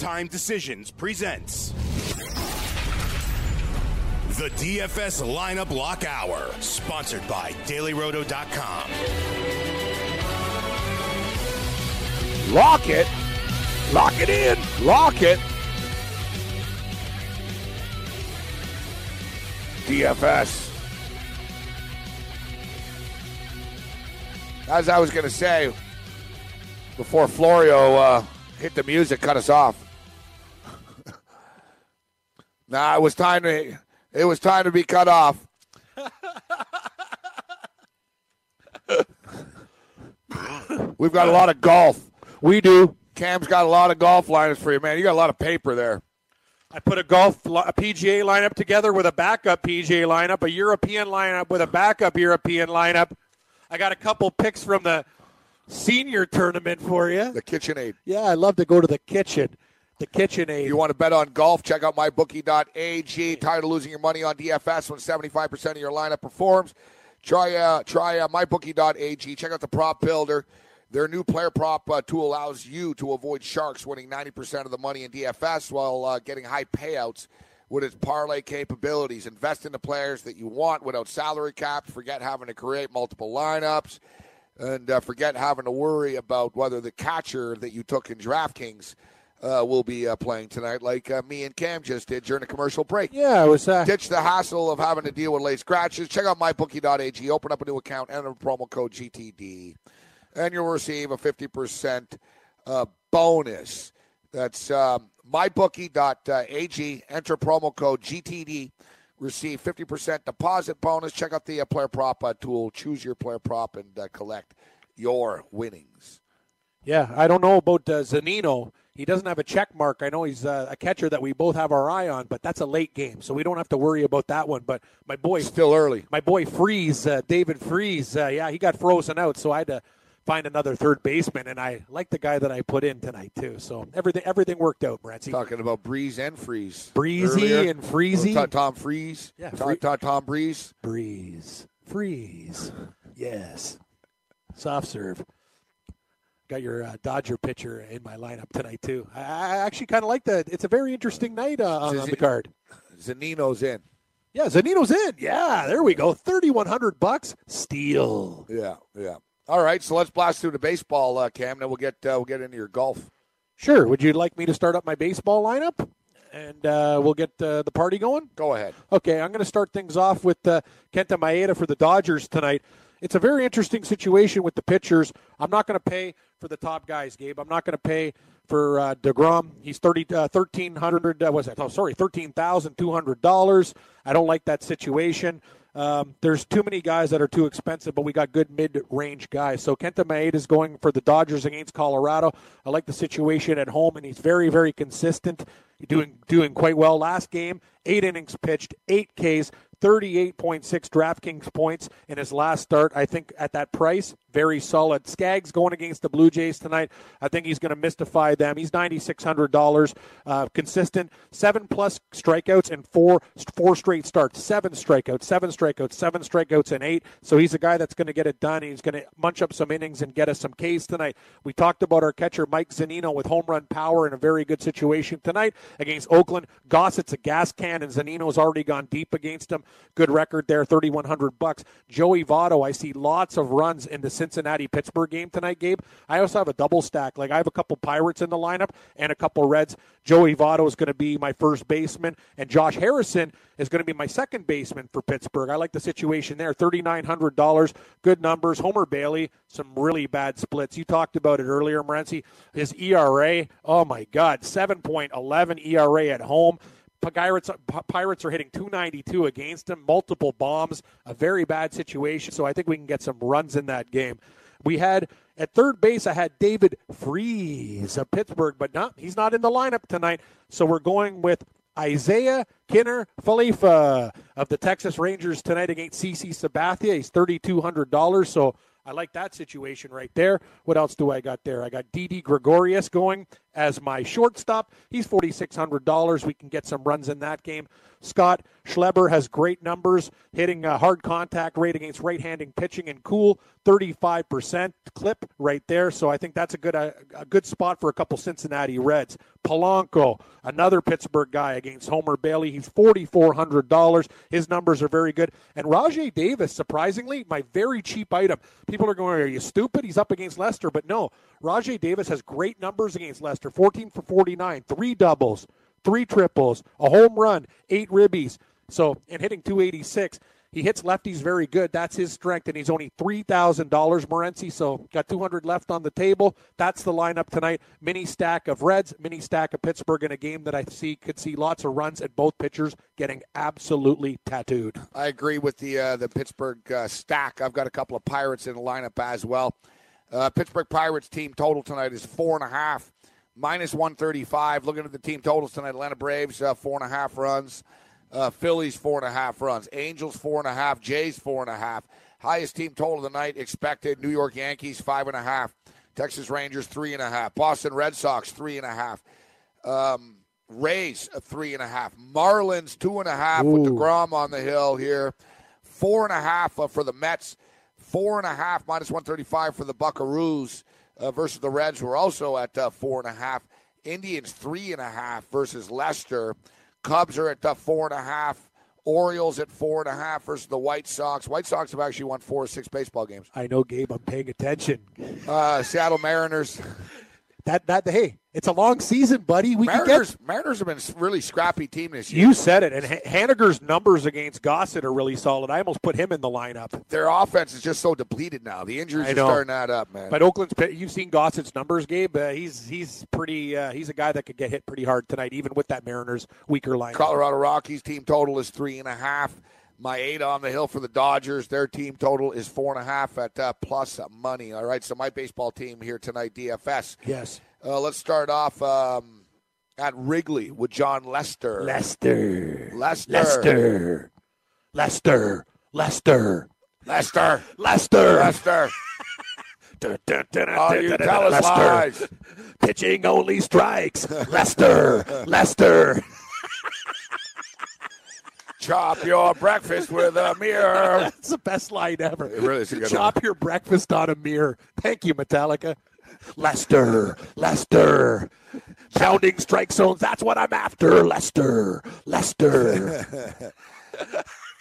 Time Decisions presents the DFS Lineup Lock Hour, sponsored by DailyRoto.com. Lock it. Lock it in. Lock it. DFS. As I was going to say, before Florio uh, hit the music, cut us off. Nah, it was time to. It was time to be cut off. We've got a lot of golf. We do. Cam's got a lot of golf lineups for you, man. You got a lot of paper there. I put a golf a PGA lineup together with a backup PGA lineup, a European lineup with a backup European lineup. I got a couple picks from the senior tournament for you. The KitchenAid. Yeah, I love to go to the kitchen. The KitchenAid. You want to bet on golf? Check out mybookie.ag. Tired of losing your money on DFS when 75% of your lineup performs? Try uh, try uh, mybookie.ag. Check out the prop builder. Their new player prop uh, tool allows you to avoid sharks winning 90% of the money in DFS while uh, getting high payouts with its parlay capabilities. Invest in the players that you want without salary caps. Forget having to create multiple lineups. And uh, forget having to worry about whether the catcher that you took in DraftKings uh, will be uh, playing tonight, like uh, me and Cam just did during the commercial break. Yeah, it was. Uh, Ditch the hassle of having to deal with late scratches. Check out mybookie.ag. Open up a new account, enter promo code GTD, and you'll receive a 50% uh, bonus. That's um, mybookie.ag. Enter promo code GTD. Receive 50% deposit bonus. Check out the uh, player prop uh, tool. Choose your player prop and uh, collect your winnings. Yeah, I don't know about uh, Zunino. He doesn't have a check mark. I know he's uh, a catcher that we both have our eye on, but that's a late game, so we don't have to worry about that one. But my boy, still early. My boy Freese, uh, David Freese, uh, yeah, he got frozen out, so I had to find another third baseman, and I like the guy that I put in tonight too. So everything everything worked out, Morency. Talking about Breeze and Freeze, Breezy earlier. and Freezy, Tom, Tom Freeze, Yeah, Tom, Tom, Tom Breeze. Breeze, freeze, yes, soft serve. Got your uh, Dodger pitcher in my lineup tonight too. I, I actually kind of like that. It's a very interesting night uh, on, on the card. Zunino's in. Yeah, Zunino's in. Yeah, there we go. Thirty-one hundred bucks. Steal. Yeah, yeah. All right, so let's blast through the baseball, uh, Cam. And then we'll get uh, we'll get into your golf. Sure. Would you like me to start up my baseball lineup, and uh, we'll get uh, the party going? Go ahead. Okay, I'm going to start things off with uh, Kenta Maeda for the Dodgers tonight. It's a very interesting situation with the pitchers. I'm not going to pay for the top guys, Gabe. I'm not going to pay for uh, Degrom. He's thirty uh, thirteen hundred. Uh, was that? Oh, sorry, thirteen thousand two hundred dollars. I don't like that situation. Um, there's too many guys that are too expensive, but we got good mid-range guys. So Kenta Maeda is going for the Dodgers against Colorado. I like the situation at home, and he's very, very consistent. Doing doing quite well. Last game, eight innings pitched, eight Ks, 38.6 DraftKings points in his last start. I think at that price, very solid. Skaggs going against the Blue Jays tonight. I think he's going to mystify them. He's $9,600. Uh, consistent, seven plus strikeouts and four four straight starts. Seven strikeouts, seven strikeouts, seven strikeouts, and eight. So he's a guy that's going to get it done. He's going to munch up some innings and get us some Ks tonight. We talked about our catcher, Mike Zunino, with home run power in a very good situation tonight against Oakland. Gossett's a gas can, and Zunino's already gone deep against him. Good record there, 3100 bucks. Joey Votto, I see lots of runs in the Cincinnati Pittsburgh game tonight, Gabe. I also have a double stack. Like I have a couple Pirates in the lineup and a couple Reds. Joey Votto is going to be my first baseman, and Josh Harrison is going to be my second baseman for Pittsburgh. I like the situation there. $3,900, good numbers. Homer Bailey, some really bad splits. You talked about it earlier, Morency. His ERA, oh my God, 7.11 ERA at home. Pirates, Pirates are hitting 292 against him, multiple bombs, a very bad situation. So I think we can get some runs in that game. We had At third base, I had David Freese of Pittsburgh, but not he's not in the lineup tonight. So we're going with Isaiah Kinner Falifa of the Texas Rangers tonight against CC Sabathia. He's $3,200. So I like that situation right there. What else do I got there? I got Didi Gregorius going as my shortstop. He's $4,600. We can get some runs in that game. Scott Schebler has great numbers, hitting a hard contact rate against right-handing pitching and cool, 35% clip right there. So I think that's a good a, a good spot for a couple Cincinnati Reds. Polanco, another Pittsburgh guy against Homer Bailey. He's $4,400. His numbers are very good. And Rajay Davis, surprisingly, my very cheap item. People are going, are you stupid? He's up against Lester. But no, Rajay Davis has great numbers against Lester 14 for 49, three doubles, three triples, a home run, eight ribbies. So, and hitting 286. He hits lefties very good. That's his strength, and he's only three thousand dollars, Morency. So got two hundred left on the table. That's the lineup tonight. Mini stack of Reds, mini stack of Pittsburgh in a game that I see could see lots of runs and both pitchers getting absolutely tattooed. I agree with the uh, the Pittsburgh uh, stack. I've got a couple of Pirates in the lineup as well. Uh, Pittsburgh Pirates team total tonight is four and a half, minus one thirty five. Looking at the team totals tonight, Atlanta Braves uh, four and a half runs. Uh, Phillies four and a half runs. Angels four and a half. Jays four and a half. Highest team total of the night expected. New York Yankees five and a half. Texas Rangers three and a half. Boston Red Sox three and a half. Um, Rays a three and a half. Marlins two and a half with the Ooh. Grom on the hill here. Four and a half uh, for the Mets. Four and a half minus one thirty five for the Buckaroos uh, versus the Reds, who are also at uh, four and a half. Indians three and a half versus Lester. Cubs are at uh, four and a half. Orioles at four and a half versus the White Sox. White Sox have actually won four or six baseball games. I know, Gabe. I'm paying attention. Uh, Seattle Mariners. That that hey, it's a long season, buddy. We Mariners. get. Mariners have been a really scrappy team this year. You said it, and Ha- Haniger's numbers against Gossett are really solid. I almost put him in the lineup. Their offense is just so depleted now. The injuries I are know. starting to add up, man. But Oakland's, you've seen Gossett's numbers, Gabe. Uh, he's he's pretty. Uh, he's a guy that could get hit pretty hard tonight, even with that Mariners weaker line. Colorado Rockies team total is three and a half. Maeda on the hill for the Dodgers. Their team total is four and a half at uh, plus money. All right, so my baseball team here tonight, DFS. Yes, Uh, let's start off um, at Wrigley with Jon Lester. Lester, Lester. Lester, Lester, Lester, Lester. Lester. Lester. Oh, you tell us Lester. lies. Pitching only strikes. Lester, Lester. Chop your breakfast with a mirror. That's the best line ever. It really is a good Chop your breakfast on a mirror. Thank you, Metallica. Lester, Lester. Pounding strike zones. That's what I'm after. Lester, Lester.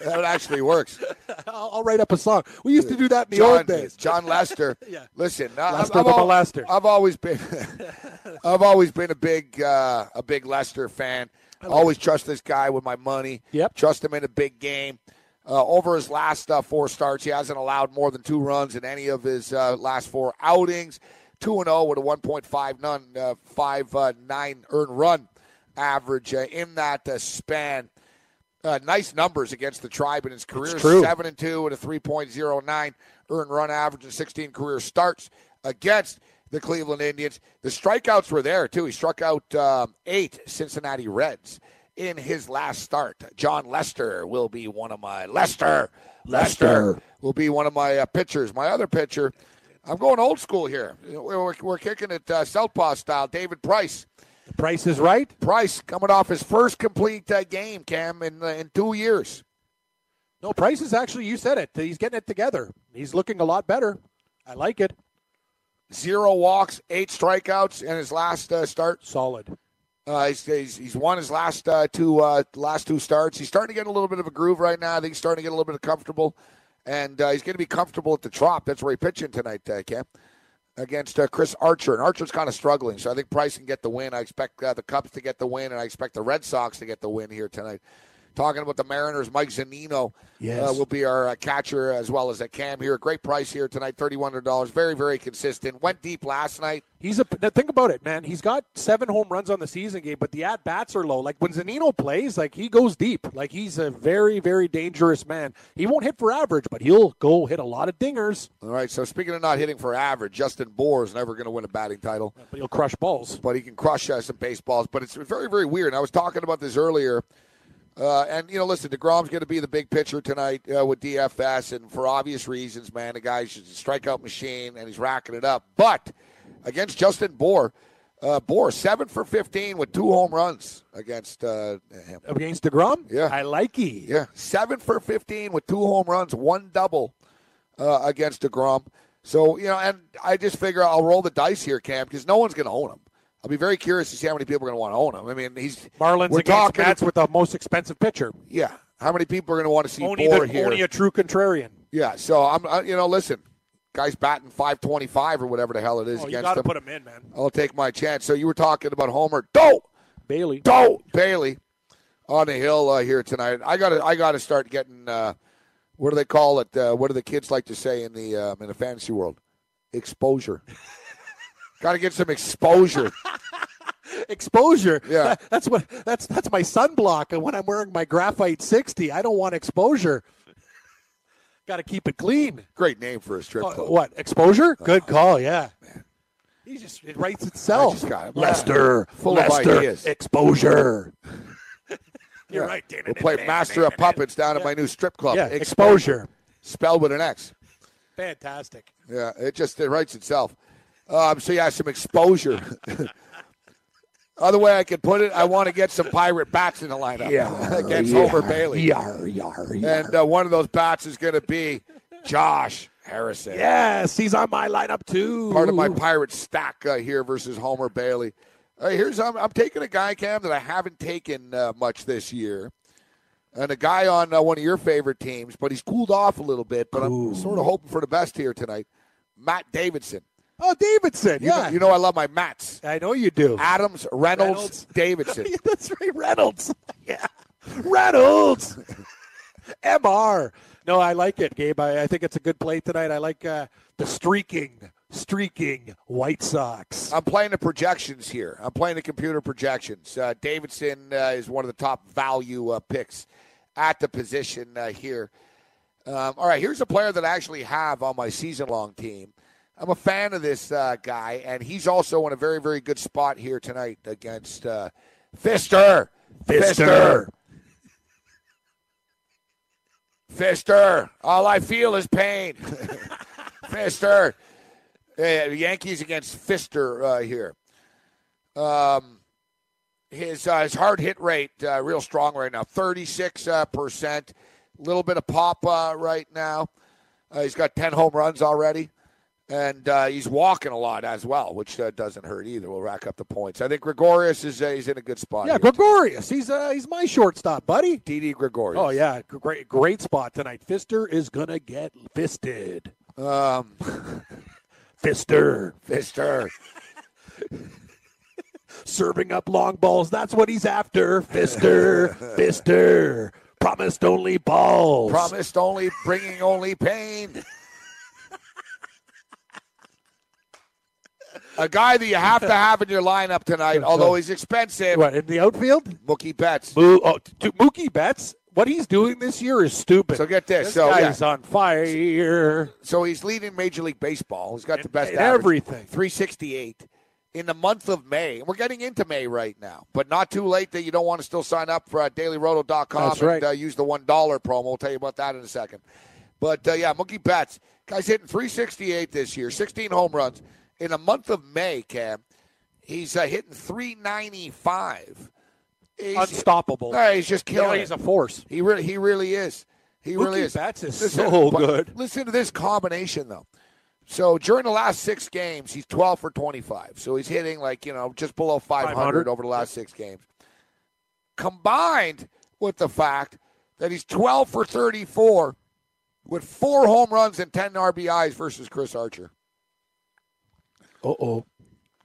That actually works. I'll, I'll write up a song. We used to do that in the John, old days. Jon Lester. Yeah. Listen, I- Lester I've, the al- molester. I've always been, I've always been a big, uh, a big Lester fan. Always trust this guy with my money. Yep. Trust him in a big game. Uh, over his last uh, four starts, he hasn't allowed more than two runs in any of his uh, last four outings. Two and zero with a one point five none, uh, five uh, nine earned run average uh, in that uh, span. Uh, nice numbers against the tribe in his career. Seven and two with a three point zero nine earned run average and sixteen career starts against the Cleveland Indians. The strikeouts were there too. He struck out um, eight Cincinnati Reds in his last start. Jon Lester will be one of my Lester. Lester. will be one of my uh, pitchers. My other pitcher, I'm going old school here. We're, we're, kicking it uh, southpaw style. David Price. Price is right. Price coming off his first complete uh, game, Cam, in uh, in two years. No, Price is actually, you said it. He's getting it together. He's looking a lot better. I like it. Zero walks, eight strikeouts in his last uh, start. Solid. Uh, he's, he's, he's won his last uh, two uh, last two starts. He's starting to get a little bit of a groove right now. I think he's starting to get a little bit of comfortable, and uh, he's going to be comfortable at the Trop. That's where he's pitching tonight, uh, Cam, against uh, Chris Archer. And Archer's kind of struggling, so I think Price can get the win. I expect uh, the Cubs to get the win, and I expect the Red Sox to get the win here tonight. Talking about the Mariners. Mike Zunino Yes. uh, will be our uh, catcher as well as a Cam here. Great price here tonight, $3,100. Very, very consistent. Went deep last night. He's a think about it, man. He's got seven home runs on the season game, but the at bats are low. Like when Zunino plays, like he goes deep. Like he's a very, very dangerous man. He won't hit for average, but he'll go hit a lot of dingers. All right, so speaking of not hitting for average, Justin Bour is never going to win a batting title. But he'll crush balls. but he can crush uh, some baseballs. But it's very, very weird. I was talking about this earlier. Uh, and, you know, listen, DeGrom's going to be the big pitcher tonight uh, with DFS. And for obvious reasons, man, the guy's just a strikeout machine and he's racking it up. But against Justin Bour, uh, Bour, 7 for 15 with two home runs against uh, him. Against DeGrom? Yeah. I like he. Yeah, 7 for 15 with two home runs, one double uh, against DeGrom. So, you know, and I just figure I'll roll the dice here, Cam, because no one's going to own him. I'll be very curious to see how many people are going to want to own him. I mean, he's Marlins We're against talking- Mets with the most expensive pitcher. yeah. How many people are going to want to see Only, Bour the, here? only a true contrarian. yeah. So I'm, uh, you know, listen, guys batting 525 or whatever the hell it is Oh, you against got to him. put him in, man. I'll take my chance. So you were talking about Homer, Doe, Bailey. Doe Bailey on the hill uh, here tonight. I got to, I got to start getting. Uh, what do they call it? Uh, what do the kids like to say in the um, in the fantasy world? Exposure. got to get some exposure. Exposure. Yeah. That's what that's that's my sunblock and when I'm wearing my graphite 60. I don't want exposure. got to keep it clean. Great name for a strip Oh, club. what? Exposure? Uh, Good call, yeah. He just it writes itself. It. Lester, Full of Lester, ideas. exposure. You're right, Dana. We'll play Master of Puppets down at my new strip club. Yeah, exposure. Spelled with an X. Fantastic. Yeah, it just it writes itself. Um, so yeah, some exposure. Other way I could put it, I want to get some pirate bats in the lineup against Homer Bailey, Yar, yar, yar. and uh, one of those bats is going to be Josh Harrison. yes, he's on my lineup too. part of my pirate stack uh, here versus Homer Bailey. Uh, here's I'm, I'm taking a guy Cam that I haven't taken uh, much this year, and a guy on uh, one of your favorite teams, but he's cooled off a little bit. But I'm sort of hoping for the best here tonight. Matt Davidson. Oh, Davidson. You, Yeah. know, you know I love my Mats. I know you do. Adams, Reynolds, Reynolds. Davidson. That's right, Reynolds. yeah, Reynolds. Mr. No, I like it, Gabe. I, I think it's a good play tonight. I like uh, the streaking, streaking White Sox. I'm playing the projections here. I'm playing the computer projections. Uh, Davidson uh, is one of the top value uh, picks at the position uh, here. Um, all right, here's a player that I actually have on my season long team. I'm a fan of this uh, guy, and he's also in a very, very good spot here tonight against uh, Fister. Fister. Fister. All I feel is pain. Fister. Uh, Yankees against Fister uh, here. Um, his uh, his hard hit rate uh, real strong right now, thirty six percent. A little bit of pop uh, right now. Uh, he's got ten home runs already, and uh, he's walking a lot as well, which uh, doesn't hurt either. We'll rack up the points. I think Gregorius is uh, he's in a good spot. Yeah. Gregorius. He's uh, he's my shortstop, buddy. Didi Gregorius. Oh yeah, great great spot tonight. Fister is gonna get fisted. Um, Fister Fister. serving up long balls. That's what he's after. Fister, Fister. Promised only balls. Promised only, bringing only pain. A guy that you have to have in your lineup tonight, although he's expensive. What in the outfield? Mookie Betts. Moo- oh, to Mookie Betts. What he's doing this year is stupid. So get this. This So, guy's yeah. on fire. So he's leading Major League Baseball. He's got the best average, everything. 368 in the month of May. We're getting into May right now, but not too late that you don't want to still sign up for uh, dailyroto.com That's and right. uh, use the $1 promo. We'll tell you about that in a second. But uh, yeah, Mookie Betts, guy's hitting 368 this year, 16 home runs. In the month of May, Cam, he's uh, hitting 395. He's, Unstoppable. No, he's just Yeah, killing he's a force. He really, he really is. He really is. That's is Listen, so good. Listen to this combination though. So during the last six games, he's 12 for 25. So he's hitting like you know just below 500, 500. over the last six games. Combined with the fact that he's 12 for 34 with four home runs and 10 RBIs versus Chris Archer. Uh oh.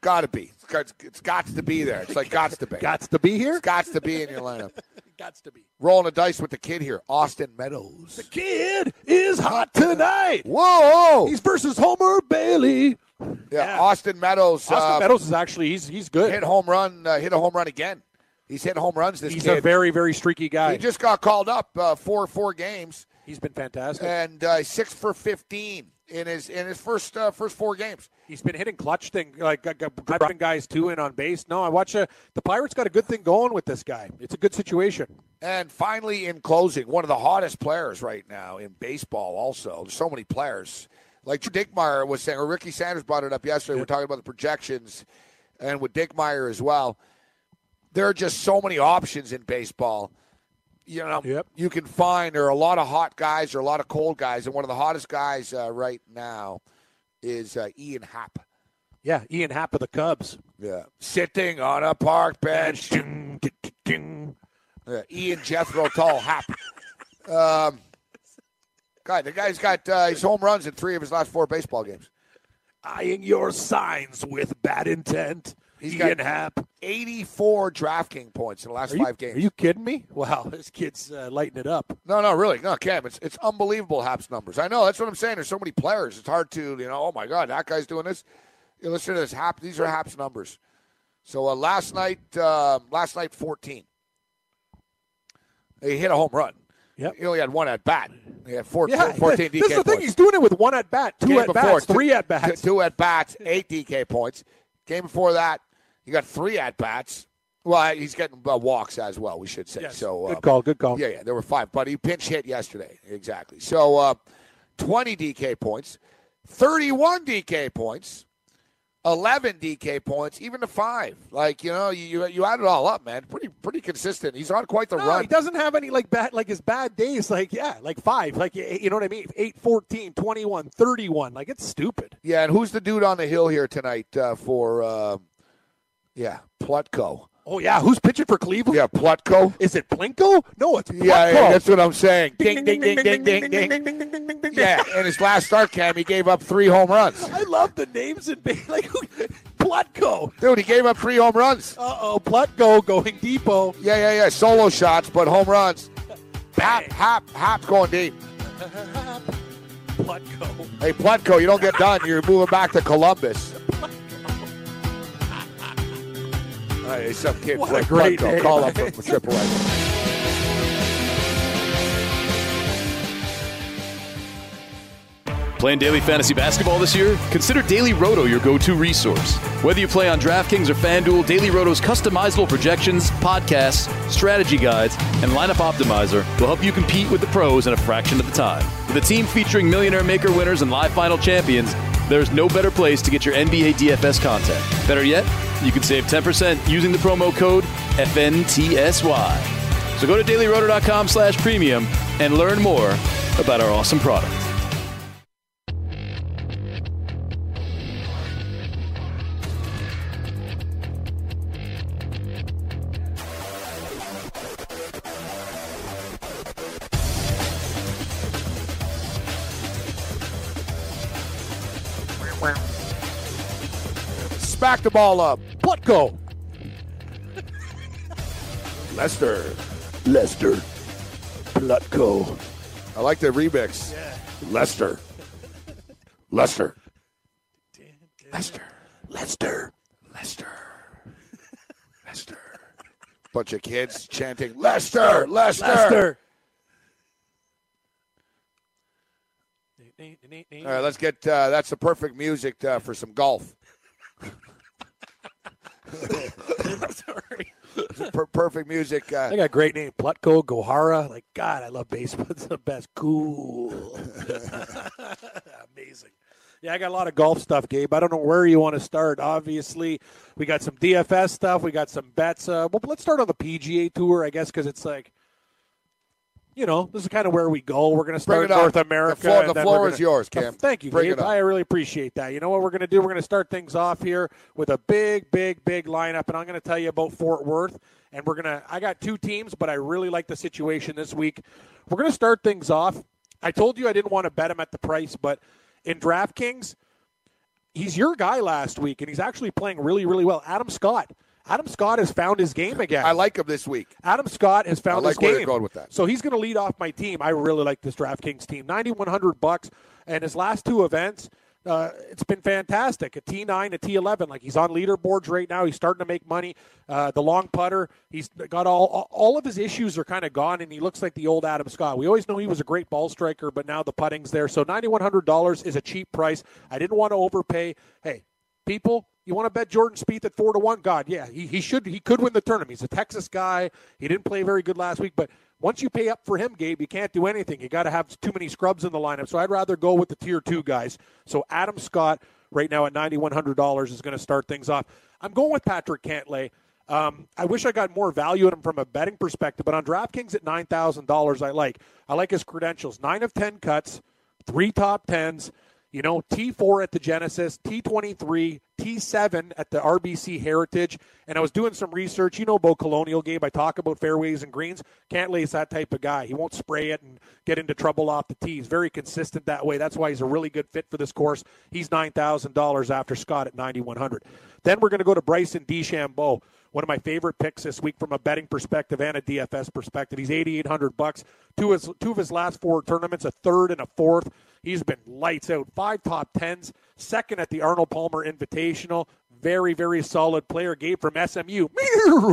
Got to be. It's got, it's got to be there. It's like got to be. got to be here. It's got to be in your lineup. Got to be. Rolling the dice with the kid here, Austin Meadows. The kid is hot tonight. Whoa! He's versus Homer Bailey. yeah, yeah. Austin Meadows. Austin uh, Meadows is actually he's he's good. hit home run. Uh, hit a home run again. He's hit home runs this year. He's kid. a very very streaky guy. he just got called up uh, for four games he's been fantastic. and uh, six for fifteen in his in his first uh, first four games. He's been hitting clutch thing, like uh, guys two in on base. No, I watch uh, the Pirates got a good thing going with this guy. It's a good situation. And finally, in closing, one of the hottest players right now in baseball. Also, there's so many players. Like Dickmeyer was saying, or Ricky Sanders brought it up yesterday. We're talking about the projections, and with Dickmeyer as well. There are just so many options in baseball. You know, Yep. you can find there are a lot of hot guys, are a lot of cold guys, and one of the hottest guys uh, right now is uh, Ian Happ. Yeah, Ian Happ of the Cubs. Yeah, sitting on a park bench. Ding, ding, ding, Ian Jethro Tull Happ. Um, guy, the guy's got uh, his home runs in three of his last four baseball games. Eyeing your signs with bad intent. He's Ian got- Happ. 84 DraftKings points in the last you, five games. are you kidding me? Wow, this kid's uh, lighting it up. No, no, really, no, Cam. It's it's unbelievable. Happ's numbers. I know that's what I'm saying. There's so many players. It's hard to you know. Oh my God, that guy's doing this. You listen to this. Happ. These are Happ's numbers. So uh, last night, uh, last night 14. He hit a home run. Yep. He only had one at bat. He had four, Yeah, 14 DK this is the thing. points. He's doing it with one at bat, two at bats, three at bats. Two, two at bats, eight DK points. Game before that, he got three at bats. Well, he's getting uh, walks as well. We should say. Yes, So good uh, call, good call. Yeah, yeah, there were five, but he pinch hit yesterday. Exactly. So uh, 20 DK points, 31 DK points, 11 DK points, even to five. Like you know, you you add it all up, man. Pretty pretty consistent. He's on quite the No, run. he doesn't have any like bad like his bad days like yeah like five like you know what i mean 8 14 21 31 like it's stupid Yeah, and who's the dude on the hill here tonight uh, for? Uh, yeah, Plutko. oh yeah who's pitching for cleveland Yeah, Plutko. is it plinko no it's Yeah, yeah, that's what I'm saying. Ding, ding, ding, ding, ding, ding. ding, ding, ding, ding. Yeah, in his last start, Cam, he gave up three home runs. I love the names and like who Plutko. Dude, he gave up three home runs. Uh oh, Plutko going depot. Yeah, yeah, yeah. Solo shots, but home runs. Happ, Happ, Happ's going deep. Plutko. Hey, Plutko, you don't get done. You're moving back to Columbus. Hey, some kid, What a great Plutko. name. Call up from Triple A. Playing daily fantasy basketball this year? Consider Daily Roto your go to resource. Whether you play on DraftKings or FanDuel, Daily Roto's customizable projections, podcasts, strategy guides, and lineup optimizer will help you compete with the pros in a fraction of the time. With a team featuring Millionaire Maker winners and live final champions, there's no better place to get your NBA DFS content. Better yet, you can save 10% using the promo code FNTSY. So go to dailyroto.com slash premium and learn more about our awesome product. Smack the ball up. Plutko. Lester. Lester. Plutko. I like the remix. Lester. Lester. Lester. Lester. Lester. Lester. Bunch of kids chanting Lester. Lester. Lester. All right, let's get. Uh, that's the perfect music uh, for some golf. Sorry. Per- perfect music. Uh, I got a great name. Plutko, Gohara. Like, God, I love baseball. It's the best. Cool. Amazing. Yeah, I got a lot of golf stuff, Gabe. I don't know where you want to start. Obviously, we got some DFS stuff. We got some bets. Uh, well, let's start on the PGA Tour, I guess, because it's like, you know, this is kind of where we go. We're going to start. North The America. floor- the floor we're is gonna- yours, Cam. thank you, Gabe. I really appreciate that. You know what we're going to do? We're going to start things off here with a big, big, big lineup, and I'm going to tell you about Fort Worth. And we're going to, I got two teams, but I really like the situation this week. We're going to start things off. I told you I didn't want to bet him at the price, but in DraftKings, he's your guy last week, and he's actually playing really, really well. Adam Scott. Adam Scott has found his game again. I like him this week. Adam Scott has found I like his where game. you're going with that. So he's going to lead off my team. I really like this DraftKings team. 9100 bucks and his last two events uh, it's been fantastic. A T9, a T11. Like he's on leaderboards right now. He's starting to make money. Uh, the long putter, he's got all all of his issues are kind of gone, and he looks like the old Adam Scott. We always know he was a great ball striker, but now the putting's there. So ninety one hundred dollars is a cheap price. I didn't want to overpay. Hey, people, you want to bet Jordan Spieth at four to one? God, yeah, he, he should. He could win the tournament. He's a Texas guy. He didn't play very good last week, but once you pay up for him, Gabe, you can't do anything. You got to have too many scrubs in the lineup. So I'd rather go with the tier two guys. So Adam Scott right now at ninety one hundred dollars is going to start things off. I'm going with Patrick Cantlay. Um, I wish I got more value at him from a betting perspective, but on DraftKings at nine thousand dollars, I like. I like his credentials: nine of ten cuts, three top tens. You know, T4 at the Genesis, T23, T7 at the RBC Heritage. And I was doing some research. You know, Bo Colonial Gabe. I talk about fairways and greens. Cantlay's that type of guy. He won't spray it and get into trouble off the tee. He's very consistent that way. That's why he's a really good fit for this course. He's $9,000 after Scott at 9100 Then we're going to go to Bryson DeChambeau one of my favorite picks this week from a betting perspective and a DFS perspective. He's 8800 bucks. Two of his, two of his last four tournaments, a third and a fourth. He's been lights out. Five top tens, second at the Arnold Palmer Invitational. Very, very solid player. Gabe from SMU.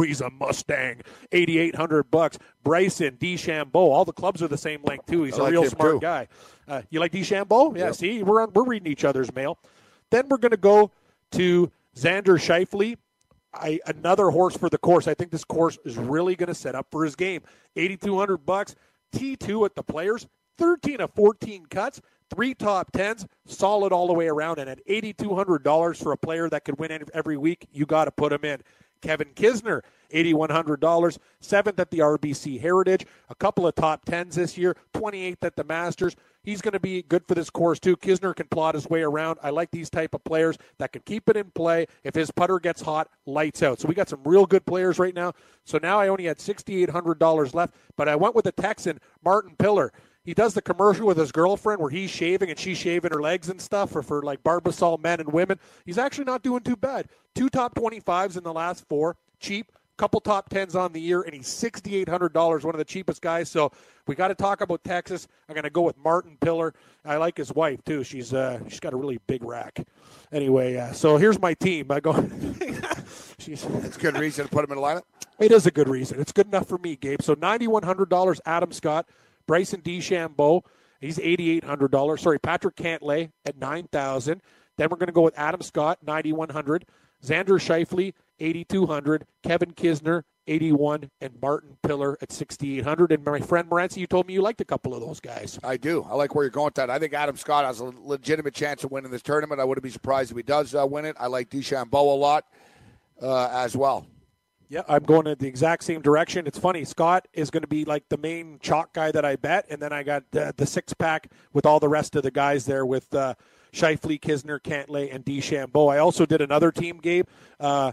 He's a Mustang. 8800 bucks. Bryson, DeChambeau. All the clubs are the same length, too. He's I a like real smart too. guy. Uh, you like DeChambeau? Yeah, Yep. see, we're, on, we're reading each other's mail. Then we're going to go to Xander Schauffele. I, another horse for the course. I think this course is really going to set up for his game. 8200 bucks, T2 at the players, 13 of 14 cuts, three top tens, solid all the way around. And at $8,200 for a player that could win every week, you got to put him in. Kevin Kisner, $8,100, seventh at the RBC Heritage, a couple of top tens this year, 28th at the Masters. He's going to be good for this course too. Kisner can plot his way around. I like these type of players that can keep it in play. If his putter gets hot, lights out. So we got some real good players right now. So now I only had $6,800 left, but I went with the Texan, Martin Piller. He does the commercial with his girlfriend where he's shaving and she's shaving her legs and stuff for, for like Barbasol men and women. He's actually not doing too bad. Two top 25s in the last four. Cheap. Couple top tens on the year, and he's sixty eight hundred dollars, one of the cheapest guys. So we got to talk about Texas. I'm going to go with Martin Piller. I like his wife too. She's uh, she's got a really big rack. Anyway, uh, so here's my team. I go. she's It's a good reason to put him in the lineup. it is a good reason. It's good enough for me, Gabe. So ninety-one hundred dollars. Adam Scott, Bryson DeChambeau. He's eighty-eight hundred dollars. Sorry, Patrick Cantlay at nine thousand. Then we're going to go with Adam Scott, ninety-one hundred. Xander Schauffele, eighty-two hundred. Kevin Kisner, eighty-one, and Martin Piller at sixty-eight hundred. And my friend Morency, you told me you liked a couple of those guys. I do. I like where you're going with that. I think Adam Scott has a legitimate chance of winning this tournament. I wouldn't be surprised if he does uh, win it. I like DeChambeau a lot uh, as well. Yeah, I'm going in the exact same direction. It's funny. Scott is going to be like the main chalk guy that I bet, and then I got the six pack with all the rest of the guys there with uh, Schauffele, Kisner, Cantlay, and DeChambeau. I also did another team, Gabe, uh,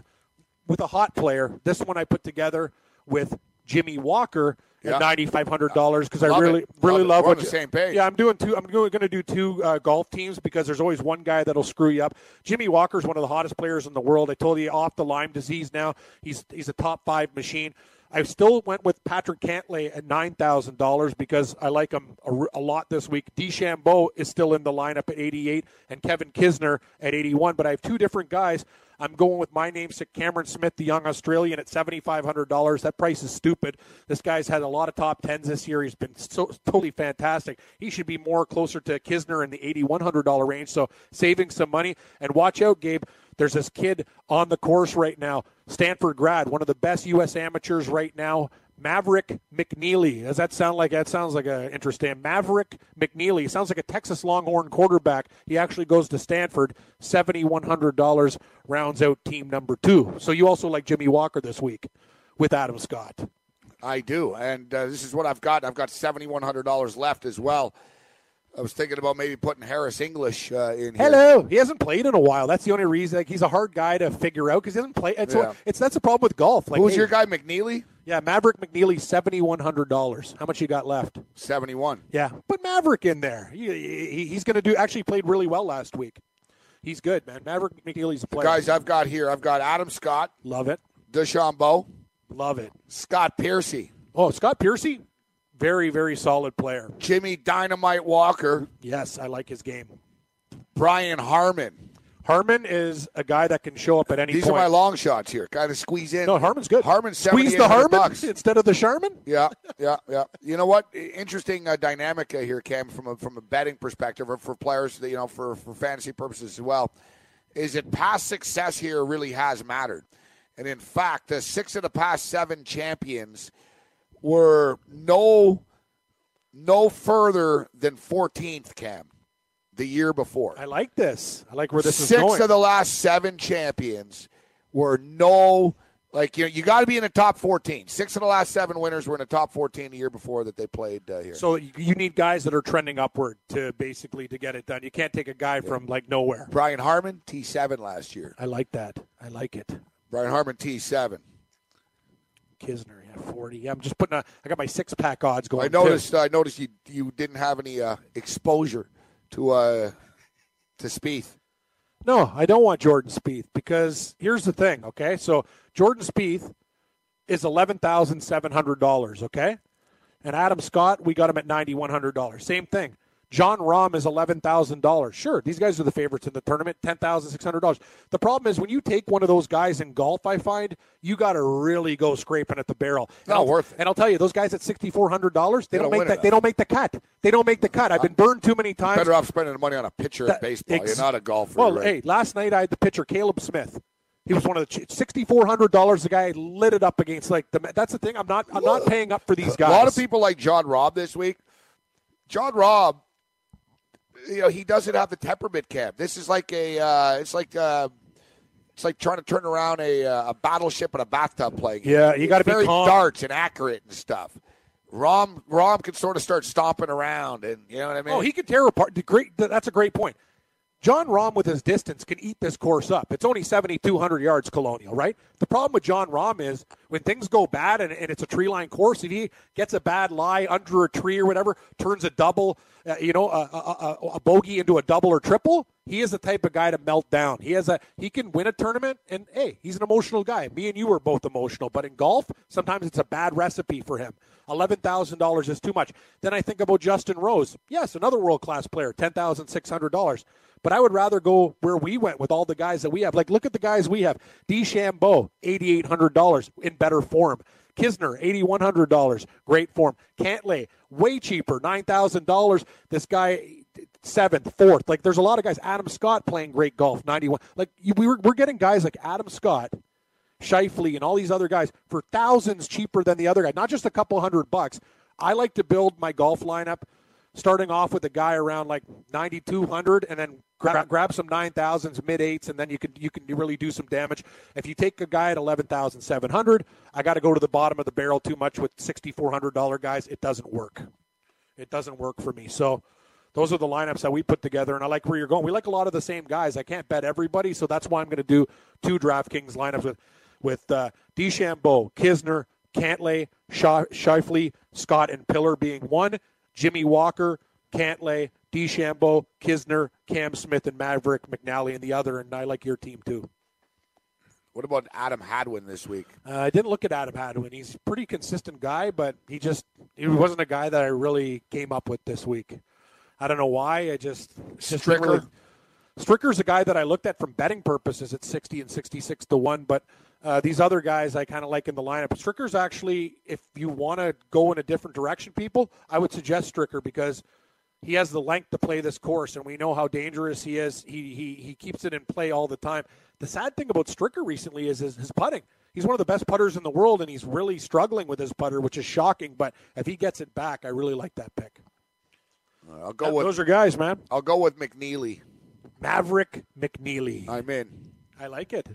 with a hot player. This one I put together with Jimmy Walker Yeah. at ninety five hundred dollars because I really it. really Love love what the you- same page. Yeah, I'm doing two. I'm going to do two uh, golf teams because there's always one guy that'll screw you up. Jimmy Walker's one of the hottest players in the world. I told you off the Lyme disease. Now he's he's a top five machine. I still went with Patrick Cantlay at nine thousand dollars because I like him a lot this week. DeChambeau is still in the lineup at eighty eight, and Kevin Kisner at eighty one. But I have two different guys. I'm going with my namesake Cameron Smith, the young Australian, at seventy five hundred dollars. That price is stupid. This guy's had a lot of top tens this year. He's been so totally fantastic. He should be more closer to Kisner in the eighty one hundred dollar range. So saving some money and watch out, Gabe. There's this kid on the course right now, Stanford grad, one of the best U.S. amateurs right now. Maverick McNeely. Does that sound like that? Sounds like an interesting Maverick McNeely. Sounds like a Texas Longhorn quarterback. He actually goes to Stanford. Seventy one hundred dollars rounds out team number two. So you also like Jimmy Walker this week with Adam Scott. I do, and uh, this is what I've got. I've got seventy one hundred dollars left as well. I was thinking about maybe putting Harris English uh, in here. Hello. He hasn't played in a while. That's the only reason. Like, he's a hard guy to figure out because he hasn't played. It's, Yeah. it's that's a problem with golf. Like, Who's hey, your guy, McNeely? Yeah, Maverick McNeely, seventy one hundred dollars. How much you got left? Seventy one. Yeah, put Maverick in there. He, he- he's going to do. Actually, played really well last week. He's good, man. Maverick McNeely's a player. Guys, I've got here. I've got Adam Scott, love it. DeChambeau, Love it. Scott Piercy, Oh, Scott Piercy, very, very solid player. Jimmy Dynamite Walker, Yes, I like his game. Brian Harman. Harman is a guy that can show up at any These point. are my long shots here. Kind of squeeze in. no, Harman's good. Harman's Squeeze the 7,800 Harman bucks. instead of the Charmin. Yeah, yeah, yeah. You know what? Interesting uh, dynamic uh, here, Cam, from a, from a betting perspective, or for players, that, you know, for for fantasy purposes as well, is that past success here really has mattered, and in fact, the six of the past seven champions were no no further than 14th, Cam, the year before. I like this. I like where this Six is going. of the last seven champions were no like you know you got to be in the top 14. Six of the last seven winners were in the top 14 the year before that they played uh, here. so you you need guys that are trending upward to basically to get it done. You can't take a guy from like nowhere. Brian Harman T7 last year. I like that. I like it. Brian Harman T7. Kisner, yeah, forty. I'm just putting. A, I got my six pack odds going. I too. noticed. I noticed you you didn't have any uh, exposure to uh, to Spieth. No, I don't want Jordan Spieth because here's the thing. Okay, so Jordan Spieth is eleven thousand seven hundred dollars. Okay, and Adam Scott, we got him at ninety one hundred dollars. Same thing. Jon Rahm is eleven thousand dollars. Sure, these guys are the favorites in the tournament, ten thousand six hundred dollars. The problem is when you take one of those guys in golf, I find you got to really go scraping at the barrel. Not I'll- worth it. And I'll tell you, those guys at sixty four hundred dollars, they, They don't make that. They don't make the cut. They don't make the cut. I've been burned too many times. Better off spending the money on a pitcher That- at baseball. ex- You're not a golfer. Well, right? hey, last night I had the pitcher Caleb Smith. He was one of the sixty four hundred dollars. The guy lit it up against like the. That's the thing. I'm not. I'm not paying up for these guys. A lot of people like Jon Rahm this week. Jon Rahm, you know, he doesn't have the temperament cam. This is like a, uh, it's like, uh, it's like trying to turn around a, uh, a battleship in a bathtub playing. Yeah, you gotta be very calm. darts and accurate and stuff. Rahm Rahm can sort of start stomping around, and you know what I mean. Oh, he could tear apart. The great. That's a great point. Jon Rahm with his distance can eat this course up. It's only 7,200 yards colonial, right? The problem with Jon Rahm is when things go bad and, and it's a tree line course, if he gets a bad lie under a tree or whatever, turns a double, uh, you know, a, a, a, a bogey into a double or triple, he is the type of guy to melt down. He has a he can win a tournament, and hey, he's an emotional guy. Me and you are both emotional, but in golf, sometimes it's a bad recipe for him. Eleven thousand dollars is too much. Then I think about Justin Rose. Yes, another world class player, ten thousand six hundred dollars. But I would rather go where we went with all the guys that we have. Like, look at the guys we have. DeChambeau, eighty eight hundred dollars in better form. Kisner, eighty one hundred dollars, great form. Cantlay, way cheaper, nine thousand dollars. This guy seventh, fourth. Like, there's a lot of guys. Adam Scott playing great golf, ninety one. Like, we were we're getting guys like Adam Scott. Schauffele and all these other guys for thousands cheaper than the other guy, not just a couple hundred bucks. I like to build my golf lineup starting off with a guy around like 9200 and then grab, grab some 9000s mid eights and then you can you can really do some damage if you take a guy at 11700 i got to go to the bottom of the barrel too much with $6400 guys it doesn't work it doesn't work for me so those are the lineups that we put together and i like where you're going we like a lot of the same guys i can't bet everybody so that's why i'm going to do two draftkings lineups with with uh, DeChambeau, Kisner, Cantlay, Schauffele, Scott, and Piller being one. Jimmy Walker, Cantlay, DeChambeau, Kisner, Cam Smith, and Maverick McNeely in the other. And I like your team too. what about Adam Hadwin this week? Uh, I didn't look at Adam Hadwin. He's a pretty consistent guy, but he just he wasn't a guy that I really came up with this week. I don't know why. I just just Stricker? really- Stricker's a guy that I looked at from betting purposes at 60 and 66 to 1, but uh, these other guys I kind of like in the lineup. Stricker's actually, if you want to go in a different direction, people, I would suggest Stricker because he has the length to play this course, and we know how dangerous he is. He, he, he keeps it in play all the time. The sad thing about Stricker recently is his, his putting. He's one of the best putters in the world, and he's really struggling with his putter, which is shocking. But if he gets it back, I really like that pick. I'll go with Those are guys, man. I'll go with McNeely. Maverick McNeely. I'm in. I like it.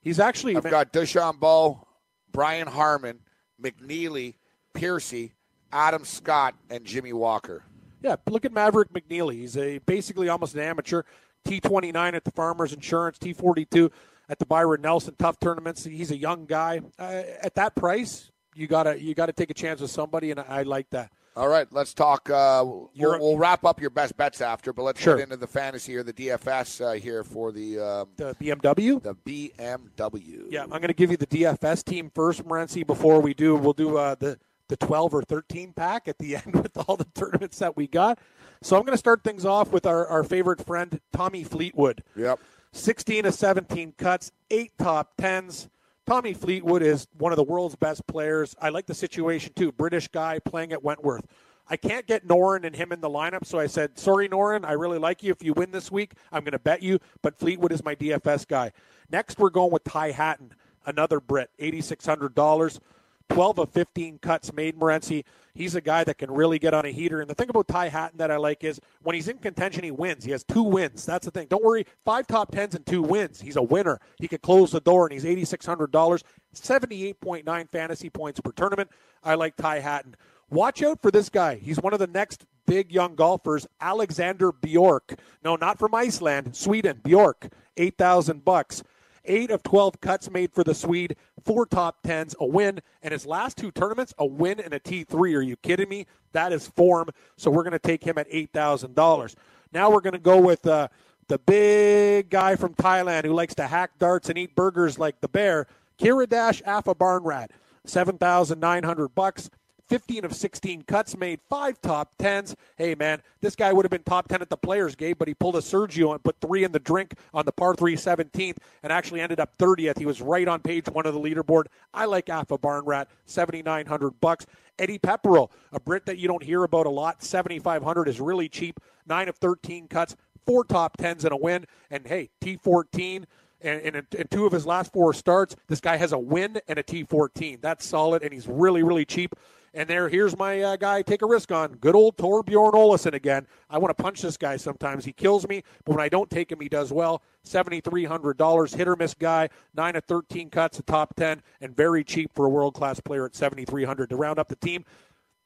He's actually I've got DeChambeau, Brian Harman, McNeely, Piercy, Adam Scott, and Jimmy Walker. yeah. Look at Maverick McNeely. He's a basically almost an amateur. T twenty nine at the Farmers Insurance. T forty two at the Byron Nelson Tough tournaments. He's a young guy. Uh, at that price, you gotta you gotta take a chance with somebody, and I, I like that. All right, let's talk. Uh, we'll, we'll wrap up your best bets after, but let's Sure. get into the fantasy or the DFS uh, here for the um, The BMW. the BMW. Yeah, I'm going to give you the DFS team first, Morency. Before we do, we'll do uh, the the 12 or 13 pack at the end with all the tournaments that we got. So I'm going to start things off with our, our favorite friend Tommy Fleetwood. Yep. 16 to 17 cuts, eight top tens. Tommy Fleetwood is one of the world's best players. I like the situation too. British guy playing at Wentworth. I can't get Noren and him in the lineup, so I said, "Sorry, Noren. I really like you. If you win this week, I'm going to bet you." But Fleetwood is my DFS guy. Next, we're going with Ty Hatton, another Brit, eighty six hundred dollars. 12 of 15 cuts made Morency. He's a guy that can really get on a heater. And the thing about Ty Hatton that I like is when he's in contention, he wins. He has two wins. That's the thing. Don't worry. Five top tens and two wins. He's a winner. He could close the door, and he's $8,600, 78.9 fantasy points per tournament. I like Ty Hatton. Watch out for this guy. He's one of the next big young golfers, Alexander Bjork. No, not from Iceland, Sweden. Bjork, 8,000 bucks. Eight of 12 cuts made for the Swede, four top tens, a win, and his last two tournaments, a win and a T3. Are you kidding me? That is form. So we're going to take him at $8,000. Now we're going to go with uh, the big guy from Thailand who likes to hack darts and eat burgers like the bear, Kiradech Aphibarnrat, 7,900 bucks. 15 of 16 cuts made, five top tens. Hey, man, this guy would have been top 10 at the Players Game, but he pulled a Sergio and put three in the drink on the par 3 17th and actually ended up 30th. He was right on page one of the leaderboard. I like Aphibarnrat, 7,900 bucks. Eddie Pepperell, a Brit that you don't hear about a lot, 7,500 is really cheap. Nine of 13 cuts, four top tens and a win. And hey, T14 and, and in two of his last four starts, this guy has a win and a T14. That's solid, and he's really, really cheap. And there, here's my uh, guy. Take a risk on good old Torbjorn Olesen again. I want to punch this guy sometimes. He kills me, but when I don't take him, he does well. Seventy three hundred dollars, hit or miss guy. Nine of thirteen cuts, a top ten, and very cheap for a world class player at seventy three hundred to round up the team.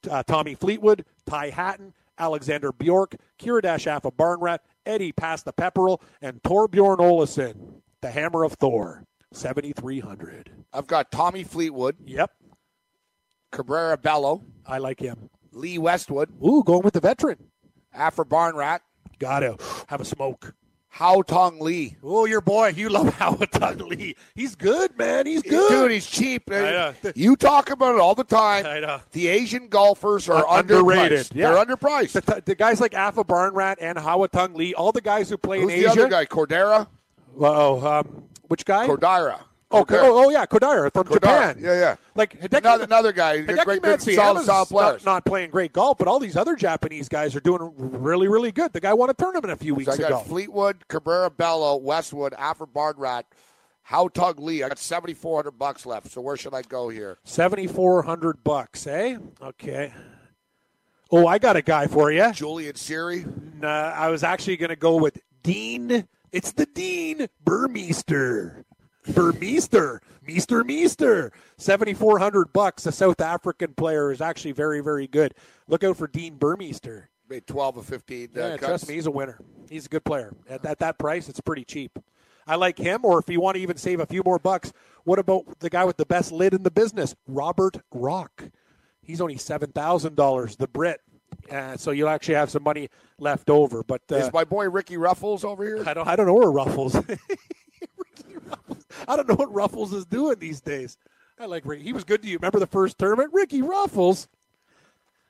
Uh, Tommy Fleetwood, Ty Hatton, Alexander Bjork, Kiradech Aphibarnrat, Eddie Pass the Pepperell, and Torbjorn Olesen, the Hammer of Thor, seventy three hundred. I've got Tommy Fleetwood, Yep, Cabrera Bello, I like him. Lee Westwood, Ooh, going with the veteran. Aphibarnrat, Gotta have a smoke. Haotong Li. Oh, your boy, you love Howard Lee. He's good, man. He's good. Dude, he's cheap. know. You talk about it all the time. I know. The Asian golfers are Uh, underrated. underpriced. Yeah. They're underpriced. The, the guys like Aphibarnrat and Haotong Li, all the guys who play Who's in Asia. Who's the other guy? Cordera? Oh, um, which guy? Cordira. Oh, oh, oh, yeah, Kodaira from. Japan. Yeah, yeah. Like Hideki, Another, another guy. Hideki Great, great, Matsuyama's solid, solid players. Not, not playing great golf, but all these other Japanese guys are doing really, really good. The guy won a tournament a few So weeks I got ago. Fleetwood, Cabrera Bello, Westwood, Aphibarnrat, How Tug Lee. I got seventy four hundred bucks left. So where should I go here? Seventy four hundred bucks, eh? Okay. Oh, I got a guy for you. Julian Suri. Nah, I was actually going to go with Dean. It's the Dean Burmester. Burmester. Meester Meester. Meester. 7400 bucks. A South African player is actually very, very good. Look out for Dean Burmester. Made twelve of fifteen. Uh, Yeah, cuts. trust me, he's a winner. He's a good player. At, at that price, it's pretty cheap. I like him, or if you want to even save a few more bucks, what about the guy with the best lid in the business, Robert Rock? He's only $7,000, the Brit. Uh, so you'll actually have some money left over. But uh, Is my boy Ricky Ruffles over here? I don't I don't know where Ruffles. Ricky Ruffles. I don't know what Ruffles is doing these days. I like Ricky. He was good to you. Remember the first tournament? Ricky Ruffles.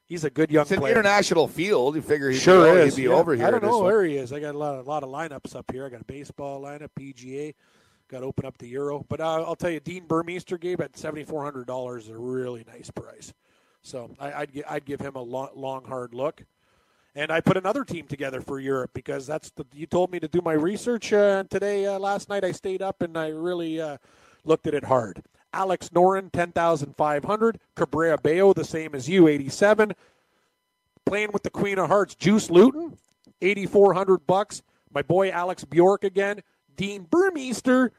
He's a good young It's an player. international field. You figure he'd Sure be, is. he'd be yeah. over here. I don't know one. where he is. I got a lot, of, lot of lineups up here. I got a baseball lineup, PGA. Got to open up the Euro. But uh, I'll tell you, Dean Burmester gave at seventy four hundred dollars a really nice price. So I, I'd I'd give him a long, long, hard look. And I put another team together for Europe because that's the you told me to do my research uh, today. Uh, last night I stayed up and I really uh, looked at it hard. Alex Noren, ten thousand five hundred. Cabrera Bello, the same as you, eighty-seven playing with the Queen of Hearts, Juice Luton, eighty four hundred bucks. My boy Alex Bjork again, Dean Burmester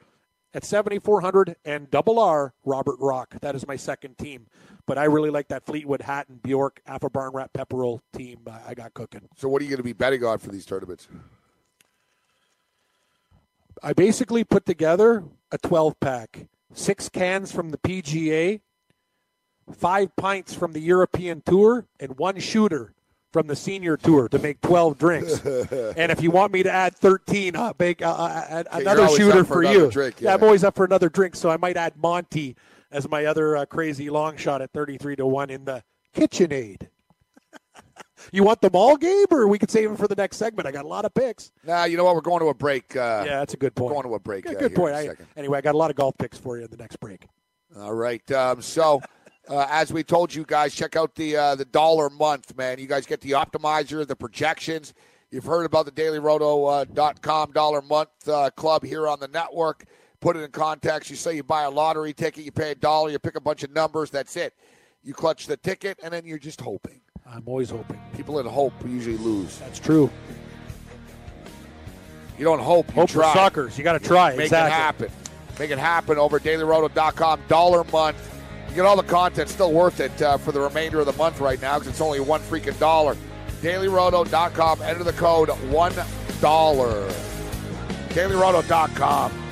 at seventy four hundred, and and Double R Robert Rock. That is my second team. But I really like that Fleetwood Hatton Bjork Aphibarnrat Pepperell team. I got cooking. So what are you going to be betting on for these tournaments? I basically put together a twelve pack, six cans from the PGA, five pints from the European tour and one shooter from the senior tour to make 12 drinks. and if you want me to add 13, I'll make uh, uh, you're another shooter for for, another you. drink, yeah. yeah. I'm always up for another drink, so I might add Monty as my other uh, crazy long shot at 33 to 1 in the KitchenAid. you want them all, Gabe, or we could save them for the next segment? I got a lot of picks. Nah, you know what? We're going to a break. Uh, Yeah, that's a good point. Going to a break. Good, uh, good point. I, anyway, I got a lot of golf picks for you in the next break. All right. Um, so, uh, as we told you guys, check out the uh, the dollar month, man. You guys get the optimizer, the projections. You've heard about the dailyroto.com uh, dollar month uh, club here on the network. Put it in context. You say you buy a lottery ticket, you pay a dollar, you pick a bunch of numbers. That's it. You clutch the ticket, and then you're just hoping. I'm always hoping. People that hope usually lose. That's true. You don't hope. You Hope for try. suckers. You got to try. Make exactly. it happen. Make it happen over dailyroto.com. Dollar month. You get all the content. Still worth it uh, for the remainder of the month right now because it's only one freaking dollar. Dailyroto.com. Enter the code one dollar. Dailyroto.com.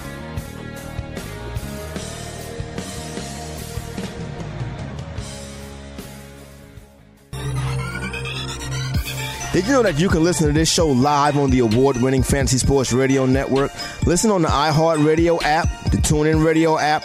Did you know that you can listen to this show live on the award winning Fantasy Sports Radio Network? Listen on the iHeartRadio app, the TuneIn Radio app,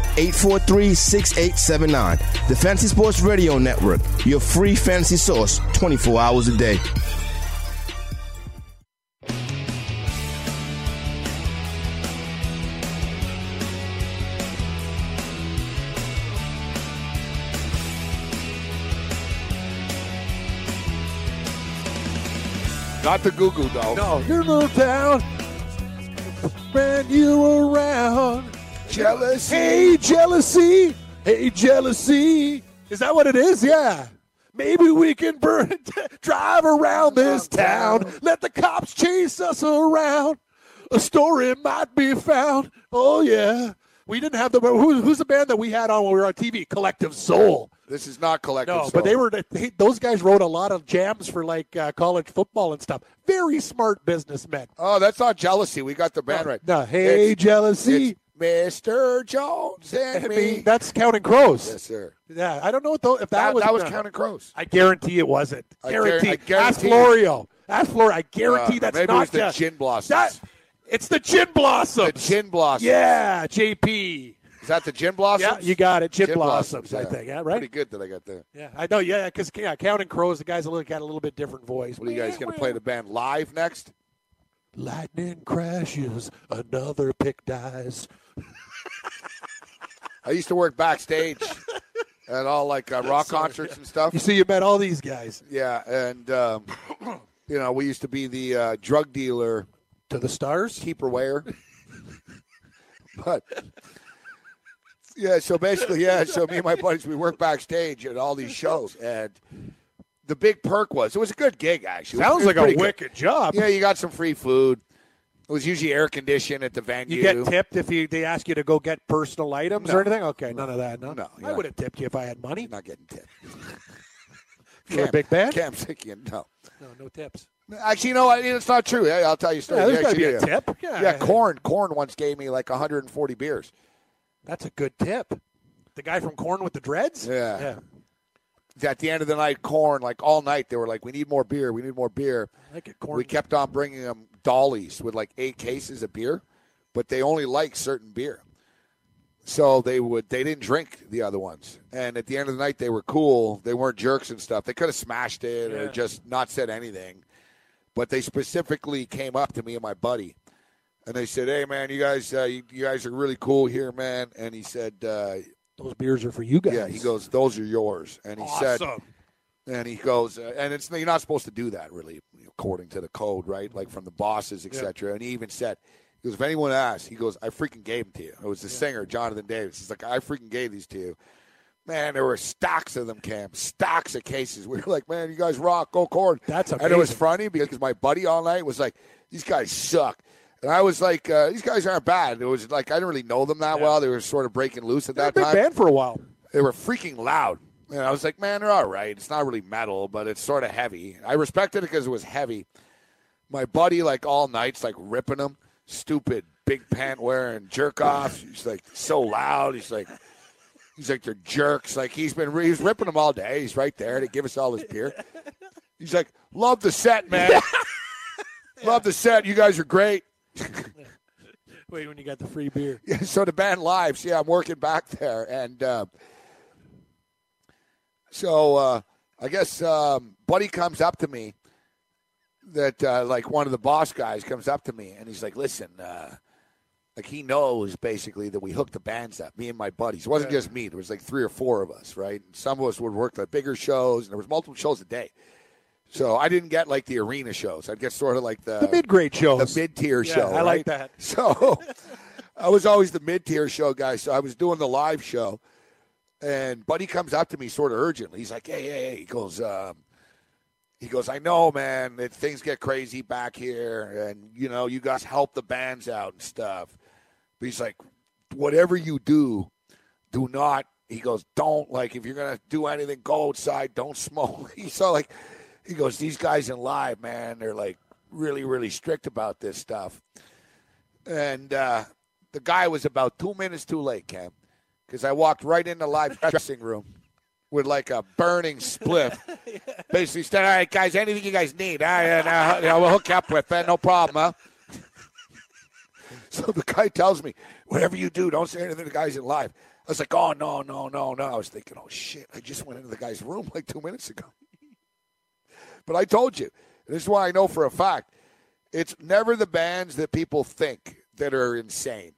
843 6879. The Fantasy Sports Radio Network, your free fantasy source 24 hours a day. Not the Goo Goo, though. No, your little town. Ran you around. Jealousy. Hey, jealousy. Hey, jealousy. Is that what it is? Yeah. Maybe we can burn, drive around this town. Let the cops chase us around. A story might be found. Oh yeah. We didn't have the who, who's the band that we had on when we were on TV? Collective Soul. This is not collective. No, Soul. but they were they, those guys wrote a lot of jams for like uh, college football and stuff. Very smart businessmen. Oh, that's not jealousy. We got the band right. No, hey, It's- jealousy. it's Mr. Jones and I me. that's Counting Crows. yes, sir. Yeah, I don't know if, that, That, was that was no. Counting Crows. I guarantee it wasn't. I guar- Guarantee. I Ask Florio. Ask Florio. I guarantee Uh, that's maybe it not was the Gin Blossoms. That, it's the Gin Blossoms. The Gin Blossoms. Yeah, JP. Is that the Gin Blossoms? Yeah, you got it. Gin, Gin Blossoms, I yeah. think. Yeah, right? Pretty good that I got there. Yeah, I know. Yeah, because yeah, Counting Crows, the guy's a little, got a little bit different voice. What are you guys going to play the band live next? Lightning crashes, another pick dies. I used to work backstage at all like uh, rock concerts and stuff. You see, you met all these guys Yeah, and um, you know we used to be the uh, drug dealer to the stars. keeper wear. but yeah, so basically, yeah, so me and my buddies we work backstage at all these shows, and the big perk was it was a good gig actually. Sounds like a pretty good. wicked job. Yeah, you got some free food. It was usually air conditioned at the venue. You get tipped if you they ask you to go get personal items No. or anything. Okay, none of that. No, No, I would have tipped you if I had money. You're not getting tipped. For a big band? Cam Sikian, no. No, no tips. Actually, you know what? It's not true. Hey, I'll tell you a story. Yeah, there's got to be a tip. Yeah, Yeah, Korn. Korn once gave me like 140 beers. That's a good tip. The guy from Korn with the dreads. Yeah. yeah. At the end of the night, Korn, like all night, they were like, "We need more beer. We need more beer." I like it. Korn. We kept on bringing them dollies with like eight cases of beer, but they only like certain beer, so they would they didn't drink the other ones. And at the end of the night, they were cool. They weren't jerks and stuff. They could have smashed it or just not said anything, but they specifically came up to me and my buddy, and they said, "Hey, man, you guys, uh, you, you guys are really cool here, man." And he said, uh, Those beers are for you guys. "Yeah," he goes, "Those are yours." And he said. And he goes, uh, and it's you're not supposed to do that, really, according to the code, right? Like from the bosses, etc. And he even said, he goes, if anyone asks, he goes, I freaking gave them to you. It was the singer, Jonathan Davis. He's like, I freaking gave these to you. Man, there were stacks of them, Cam. Stacks of cases. We were like, man, you guys rock, go Korn. That's And it was funny because my buddy all night was like, these guys suck. And I was like, uh, these guys aren't bad. It was like I didn't really know them that well. They were sort of breaking loose at They're that time. band for a while. They were freaking loud. And I was like, man, they're all right. It's not really metal, but it's sort of heavy. I respected it because it was heavy. My buddy, like all nights, like ripping them, stupid big pant wearing jerk off. He's like so loud. He's like, he's like they're jerks. Like he's been he's ripping them all day. He's right there to give us all his beer. He's like, love the set, man. love the set. You guys are great. Wait, when you got the free beer. Yeah, so the band lives. Yeah, I'm working back there, and uh, so uh, I guess um, Buddy comes up to me. That uh, like one of the boss guys comes up to me, and he's like, "Listen, uh, like he knows basically that we hooked the bands up, me and my buddies. It wasn't just me. There was like three or four of us, right? And some of us would work the bigger shows, and there was multiple shows a day. So I didn't get like the arena shows. I'd get sort of like the The mid grade shows. the mid tier Yeah, show. I like that. So I was always the mid tier show guy. So I was doing the live show, and Buddy comes up to me sort of urgently. He's like, "Hey, hey, hey!" He goes, um, "He goes, I know, man, that things get crazy back here, and you know, you guys help the bands out and stuff." But he's like, "Whatever you do, do not." He goes, "Don't like if you're gonna do anything, go outside. Don't smoke." He's so like, he goes, "These guys in live, man, they're like really, really strict about this stuff." And uh, the guy was about two minutes too late, Cam, because I walked right into the live dressing room with like a burning spliff. Basically said, "All right, guys, anything you guys need, I, uh, you know, we'll hook you up with, uh, no problem." Huh? so the guy tells me, "Whatever you do, don't say anything to the guys in live." I was like, "Oh no, no, no, no!" I was thinking, "Oh shit! I just went into the guy's room like two minutes ago." but I told you, this is why I know for a fact, it's never the bands that people think that are insane.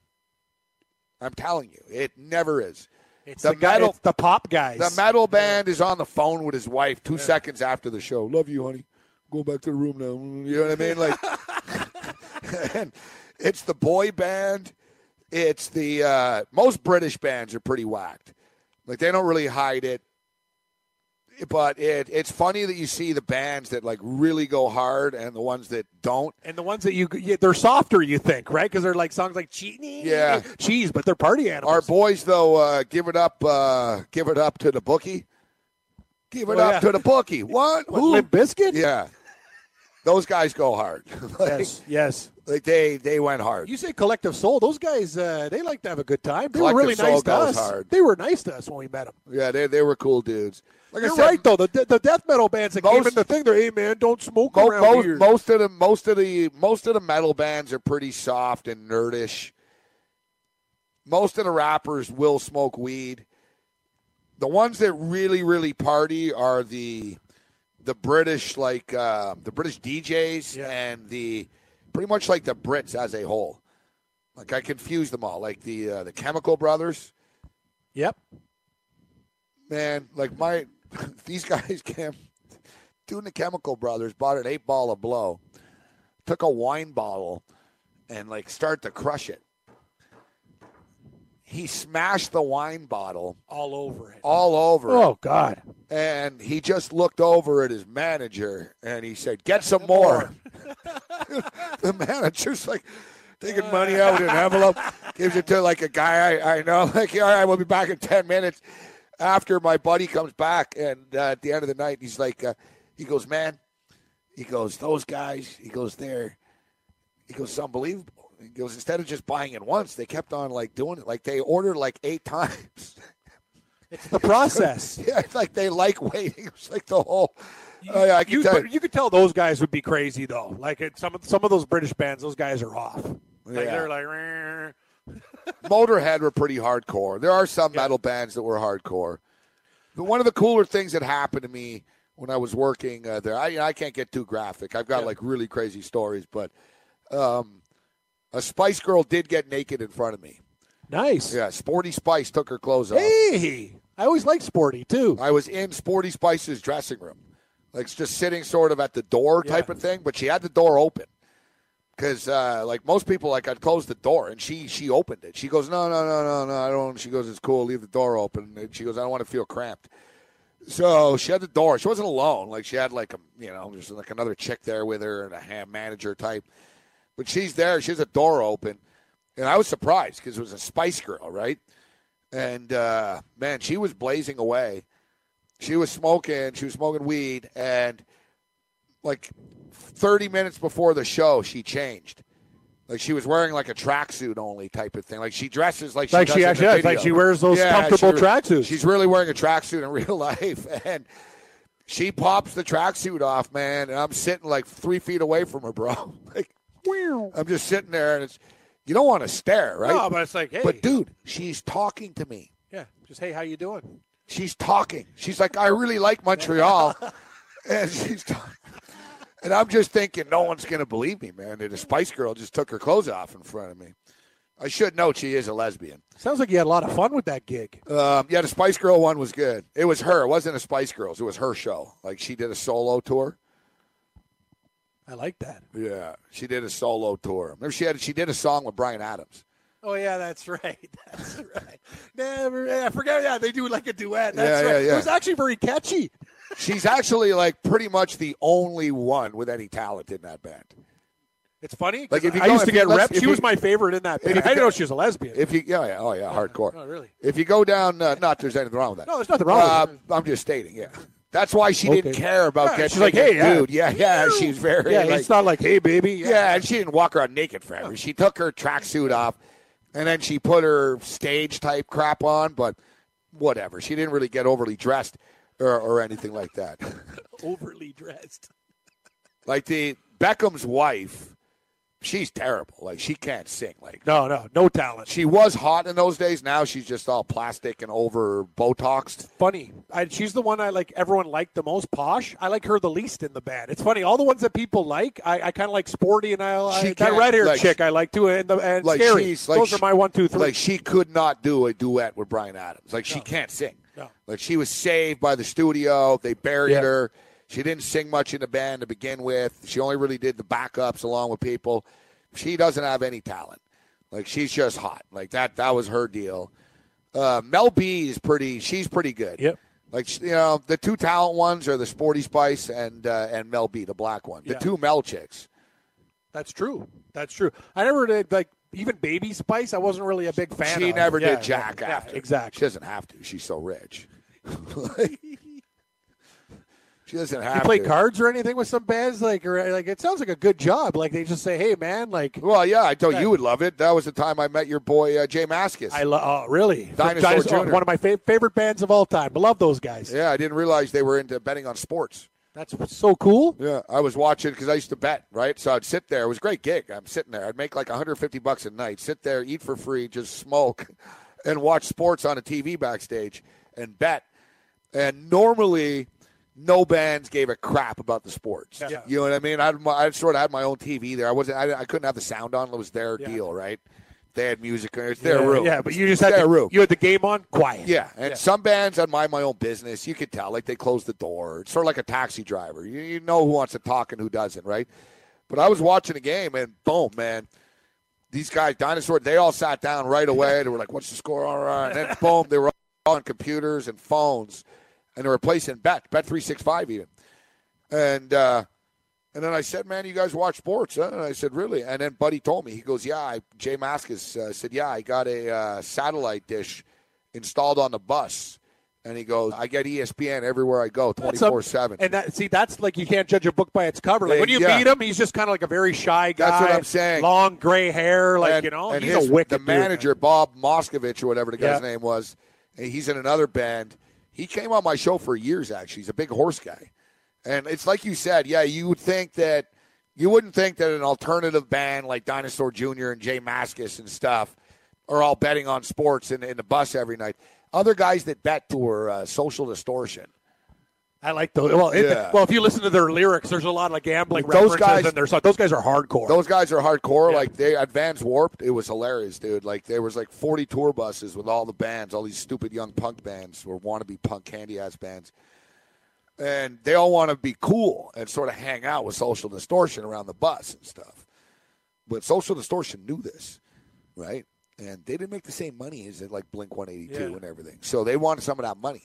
I'm telling you, it never is. It's the the, guy, metal- it's the pop guys. The metal band is on the phone with his wife two seconds after the show. Love you, honey. Go back to the room now. You know what I mean? Like, and it's the boy band. It's the uh, most British bands are pretty whacked. Like they don't really hide it. But it, it's funny that you see the bands that like really go hard and the ones that don't. and the ones that you, they're softer, you think, right? Because they're like songs like cheese, Yeah. cheese, but they're party animals. Our boys though, uh, give it up, uh, give it up to the bookie. Give it Oh, up yeah. to the bookie. What? What, Who? Limp Bizkit? Yeah, those guys go hard. like, Yes, yes. like they they went hard. You say Collective Soul? Those guys, uh, they like to have a good time. They Collective were really Soul nice to us. hard. They were nice to us when we met them. Yeah, they they were cool dudes. Like You're said, right though. The the death metal bands that came Most- in the thing, they're hey man, don't smoke mo- around most, here. most of the most of the most of the metal bands are pretty soft and nerdish. Most of the rappers will smoke weed. The ones that really really party are the the British like uh, the British DJs Yeah. and the pretty much like the Brits as a whole. Like I confuse them all. Like the uh, the Chemical Brothers. Yep. man, like my these guys came doing the Chemical Brothers bought an eight ball of blow, took a wine bottle, and like start to crush it. He smashed the wine bottle All over it. all over it, Oh God. and he just looked over at his manager and he said, "Get some more." the manager's like taking money out of an envelope, gives it to like a guy I, I know. Like, all right, we'll be back in ten minutes. After my buddy comes back, and uh, at the end of the night, he's like, uh, he goes, man, he goes, those guys, he goes, there, he goes, it's unbelievable. He goes, instead of just buying it once, they kept on like doing it. Like they ordered like eight times. It's the process. yeah, it's like they like waiting. It's like the whole. Oh, yeah, I can you, tell. you could tell those guys would be crazy though. Like it, some of some of those British bands, those guys are off. Like Yeah. they're like. Motorhead were pretty hardcore. There are some metal bands that were hardcore. But one of the cooler things that happened to me when I was working uh, there, I, I can't get too graphic. I've got Yeah. like really crazy stories, but um, a Spice Girl did get naked in front of me. nice. Yeah, Sporty Spice took her clothes off. Hey, I always like sporty too. I was in Sporty Spice's dressing room, like just sitting sort of at the door type Yeah. of thing, but she had the door open. Because uh, like most people, like I'd close the door and she she opened it. She goes, no, no, no, no, no, I don't. She goes, it's cool. Leave the door open. And she goes, I don't want to feel cramped. So she had the door. She wasn't alone. Like she had like a you know there's like another chick there with her and a ham manager type. But she's there. She has a door open, and I was surprised because it was a Spice Girl, right? And uh, man, she was blazing away. She was smoking. She was smoking weed, and like 30 minutes before the show, she changed. Like she was wearing like a tracksuit only type of thing. Like she dresses like she Like does she in actually does. video. Like she wears those comfortable she- tracksuits. She's really wearing a tracksuit in real life, and she pops the tracksuit off, man. And I'm sitting like three feet away from her, bro. Like I'm just sitting there, and it's you don't want to stare, right? No, but it's like, hey, But dude, she's talking to me. yeah, just hey, how you doing? She's talking. She's like, I really like Montreal, and she's talking. And I'm just thinking, no one's going to believe me, man. That a Spice Girl just took her clothes off in front of me. I should note she is a lesbian. Sounds like you had a lot of fun with that gig. Um, yeah, the Spice Girl one was good. It was her. It wasn't a Spice Girls. It was her show. Like she did a solo tour. I like that. Yeah, she did a solo tour. Remember, she had she did a song with Bryan Adams. Oh yeah, that's right. That's right. Never. I forget. Yeah, they do like a duet. That's Yeah, yeah, right. yeah. It was actually very catchy. She's actually like pretty much the only one with any talent in that band. It's funny. Like, if you I used to if you- get rep. She you- was my favorite in that. Band. I didn't go- know she was a lesbian. If you, yeah, yeah, oh yeah, hardcore. Oh, really? If you go down, uh, not there's anything wrong with that. No, there's nothing wrong Uh, with I'm just stating, yeah. That's why she didn't care about Yeah, getting. she's like, hey, dude, yeah, yeah. She's very, Yeah, like, it's not like, hey, baby. yeah, and she didn't walk around naked forever. She took her tracksuit off, and then she put her stage type crap on. But whatever, she didn't really get overly dressed or, or anything like that. overly dressed. like the Beckham's wife, she's terrible. Like she can't sing. Like No, no, no talent. she was hot in those days. Now she's just all plastic and over Botoxed. funny. I, she's the one I like. Everyone liked the most. Posh. I like her the least in the band. It's funny. All the ones that people like, I, I kind of like sporty, and I, I that red haired like, chick I like too, and the and Like scary. she's like Those she- are my one, two, three. Like she could not do a duet with Bryan Adams. Like she can't sing. No. Like she was saved by the studio. They buried Yeah. her. She didn't sing much in the band to begin with. She only really did the backups along with people. She doesn't have any talent. Like she's just hot. Like that. That was her deal. Uh, Mel B is pretty. She's pretty good. Yep. Like you know, the two talent ones are the Sporty Spice and uh, and Mel B, the black one. The Yeah. two Mel chicks. That's true. That's true. I never did like even Baby Spice. I wasn't really a big fan. She of. never Yeah, did Jack yeah, after. Exactly. She doesn't have to. She's so rich. She doesn't have to. You play to. cards or anything with some bands, like or like it sounds like a good job. Like they just say, "Hey, man, like Well, yeah, I thought you would love it. That was the time I met your boy uh, J Mascis. I love." Oh, really? Dinosaur Jr.. one of my fa- favorite bands of all time. I love those guys. yeah, I didn't realize they were into betting on sports. That's so cool. Yeah, I was watching because I used to bet, right? So I'd sit there. It was a great gig. I'm sitting there. I'd make like 150 bucks a night. Sit there, eat for free, just smoke, and watch sports on a TV backstage and bet. And normally, no bands gave a crap about the sports. Yeah. You know what I mean? I, had my, I sort of had my own TV there. I wasn't. I, I couldn't have the sound on. It was their Yeah. deal, right? They had music. It's their yeah, room. Yeah, but you just had their the, room. you had the game on quiet. Yeah, and Yeah. some bands I'd mind my own business. You could tell, like they closed the door. It's sort of like a taxi driver. You, you know who wants to talk and who doesn't, right? But I was watching a game, and boom, man, these guys, dinosaur, they all sat down right away. They were like, "What's the score?" All right, and then boom, they were all on computers and phones, and they were placing bet, bet three six five even, and. uh and then I said, "Man, you guys watch sports?" Huh? And I said, "Really?" And then Buddy told me. He goes, "Yeah." I, J Mascis uh, said, "Yeah, I got a uh, satellite dish installed on the bus." And he goes, "I get ESPN everywhere I go, twenty four 7 And that see, that's like you can't judge a book by its cover. Like when you yeah. meet him, he's just kind of like a very shy guy. That's what I'm saying. Long gray hair, like and, you know, and he's his, a wicked the dude, man. manager Bob Moskovich or whatever the guy's Yeah. name was. He's in another band. He came on my show for years. Actually, he's a big horse guy, and it's like you said. Yeah, you would think that you wouldn't think that an alternative band like Dinosaur Jr. and J Mascis and stuff are all betting on sports in, in the bus every night. Other guys that bet were uh, Social Distortion. I like those. Well, it- Yeah. well, if you listen to their lyrics, there's a lot of like gambling Those references guys- in there. So those guys are hardcore. Those guys are hardcore. Yeah. Like they Advance Warped, it was hilarious, dude. Like there was like forty tour buses with all the bands, all these stupid young punk bands or wannabe punk candy ass bands, and they all want to be cool and sort of hang out with Social Distortion around the bus and stuff. but Social Distortion knew this, right? And they didn't make the same money as uh, like Blink 182 Yeah. and everything. So they wanted some of that money.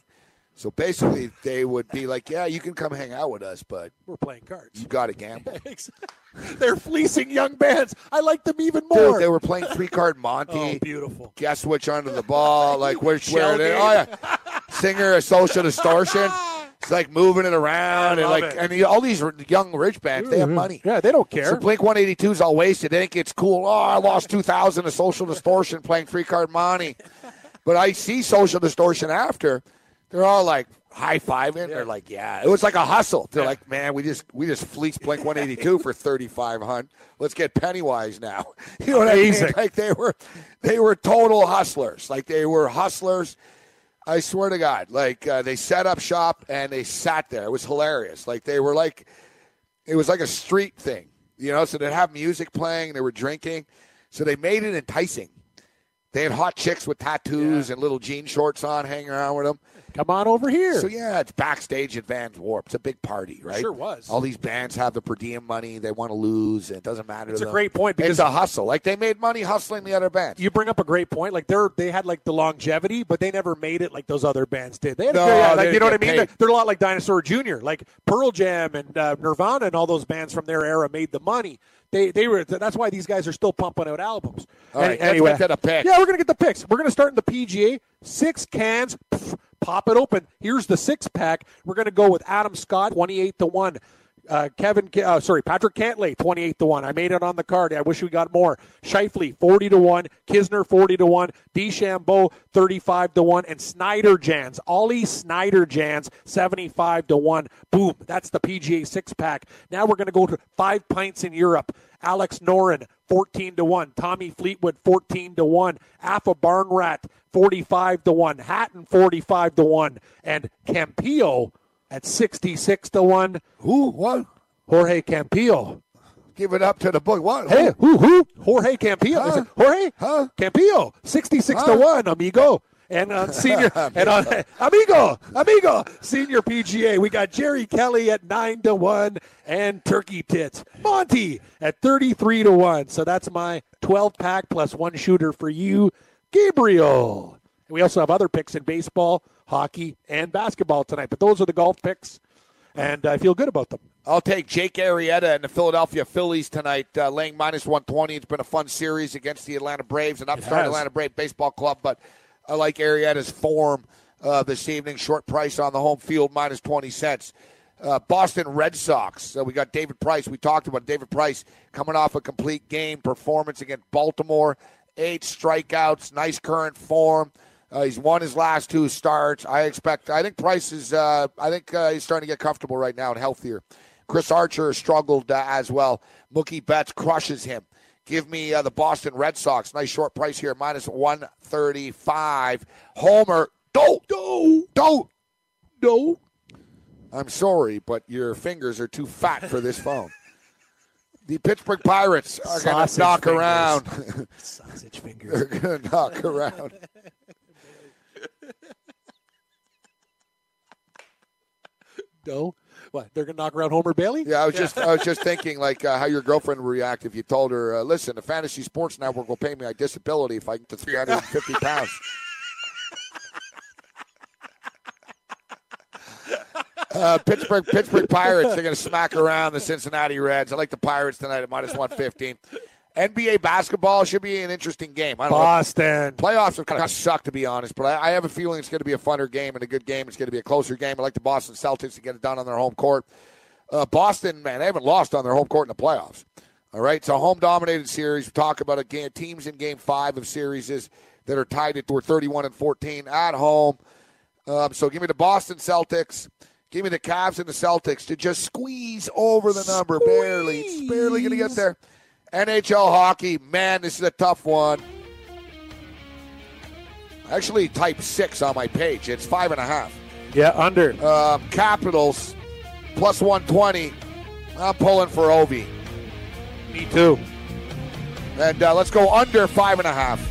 So basically, they would be like, "Yeah, you can come hang out with us, but We're playing cards. you got to gamble." They're fleecing young bands. I like them even more. Dude, they were playing three card Monty. oh, beautiful. guess which under the ball, like which where they, oh yeah, singer of social distortion. It's like moving it around and like it. and the- all these young rich bands, they have mm-hmm. money. Yeah, they don't care. So Blink 182 is all wasted. They think it's cool. Oh, I lost 2,000 to social distortion playing free card money. But I see social distortion after. They're all like high fiving. They're like, yeah, it was like a hustle. They're like, man, we just we just fleeced Blink 182 for 3,500. Let's get Pennywise now. You know what I mean? Like they were they were total hustlers. Like they were hustlers. I swear to God, like uh, they set up shop and they sat there. It was hilarious. Like they were like, it was like a street thing, you know. So they'd have music playing, they were drinking, so they made it enticing. They had hot chicks with tattoos and little jean shorts on, hanging around with them. Come on over here. So yeah, it's backstage at Vans Warp. It's a big party, right? Sure was. All these bands have the per diem money. They want to lose, and it doesn't matter. It's to a them. great point because- it's a hustle. Like they made money hustling the other bands. you bring up a great point. Like they're they had like the longevity, but they never made it like those other bands did. They had No, yeah, they like you know what I mean. They're, they're a lot like Dinosaur Jr., like Pearl Jam and uh, Nirvana and all those bands from their era made the money. They they were that's why these guys are still pumping out albums. All right, Any- let's anyway, get to the. Yeah, we're gonna get the picks. We're gonna start in the PGA. Six cans. pff, pop it open. Here's the six pack. We're gonna go with Adam Scott, twenty eight to one. Uh, Kevin, uh, sorry, Patrick Cantlay, 28 to 1. I made it on the card. I wish we got more. Schauffele, 40 to 1. Kisner, 40 to 1. DeChambeau, 35 to 1. And Schniederjans, Ollie Schniederjans, 75 to 1. Boom. That's the PGA six pack. Now we're going to go to five pints in Europe. Alex Noren, 14 to 1. Tommy Fleetwood, 14 to 1. Aphibarnrat, 45 to 1. Hatton, 45 to 1. And Campillo at 66 to 1. Who? What? Jorge Campillo. Give it up to the book. What? Hey, who, who? Jorge Campillo. Huh? Jorge? Huh? Campillo. 66 to 1, amigo. And on senior, and on, amigo, amigo, senior PGA, we got Jerry Kelly at 9 to 1 and Turkey Tits. Monty at 33 to 1. So that's my 12 pack plus one shooter for you, Gabriel. And we also have other picks in baseball, hockey, and basketball tonight. But those are the golf picks, and I feel good about them. I'll take Jake Arrieta and the Philadelphia Phillies tonight, uh, laying minus 120. It's been a fun series against the Atlanta Braves, an upstart has. Atlanta Brave baseball club, but I like Arrieta's form uh, this evening. Short price on the home field, minus 20 cents. Uh, Boston Red Sox. So we got David Price. We talked about David Price coming off a complete game performance against Baltimore. Eight strikeouts, nice current form. Uh, he's won his last two starts. I expect. I think Price is. Uh, I think uh, he's starting to get comfortable right now and healthier. Chris Archer struggled uh, as well. Mookie Betts crushes him. Give me uh, the Boston Red Sox. Nice short price here, minus 135. Homer, don't, don't, don't, don't. I'm sorry, but your fingers are too fat for this phone. The Pittsburgh Pirates are going to knock fingers. around. Sausage fingers. They're going to knock around. No. What? They're going to knock around Homer Bailey? Yeah, I was just I was just thinking like uh, how your girlfriend would react if you told her, uh, "Listen, the Fantasy Sports Network will pay me my disability if I get to 350 pounds." Uh, Pittsburgh Pittsburgh Pirates. They're going to smack around the Cincinnati Reds. I like the Pirates tonight at minus 115. NBA basketball should be an interesting game. I don't know. Boston. Playoffs have kind of sucked, to be honest, but I, I have a feeling it's going to be a funner game and a good game. It's going to be a closer game. I like the Boston Celtics to get it done on their home court. Uh, Boston, man, they haven't lost on their home court in the playoffs. All right, it's a home dominated series. We talk about a game, teams in game five of series that are tied at we're 31 and 14 at home. Um, so give me the Boston Celtics. Give me the Cavs and the Celtics to just squeeze over the number, barely. It's barely going to get there. NHL hockey, man, this is a tough one. Actually, type six on my page. It's five and a half. Yeah, under. Um, Capitals plus 120. I'm pulling for Ovi. Me too. And uh, let's go under five and a half.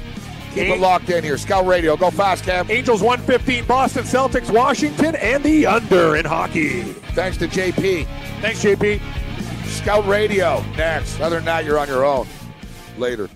Keep it locked in here. Scout Radio. Go fast, Cam. Angels 115, Boston Celtics, Washington, and the under in hockey. Thanks to JP. Thanks, JP. Scout Radio next. Other than that, you're on your own. Later.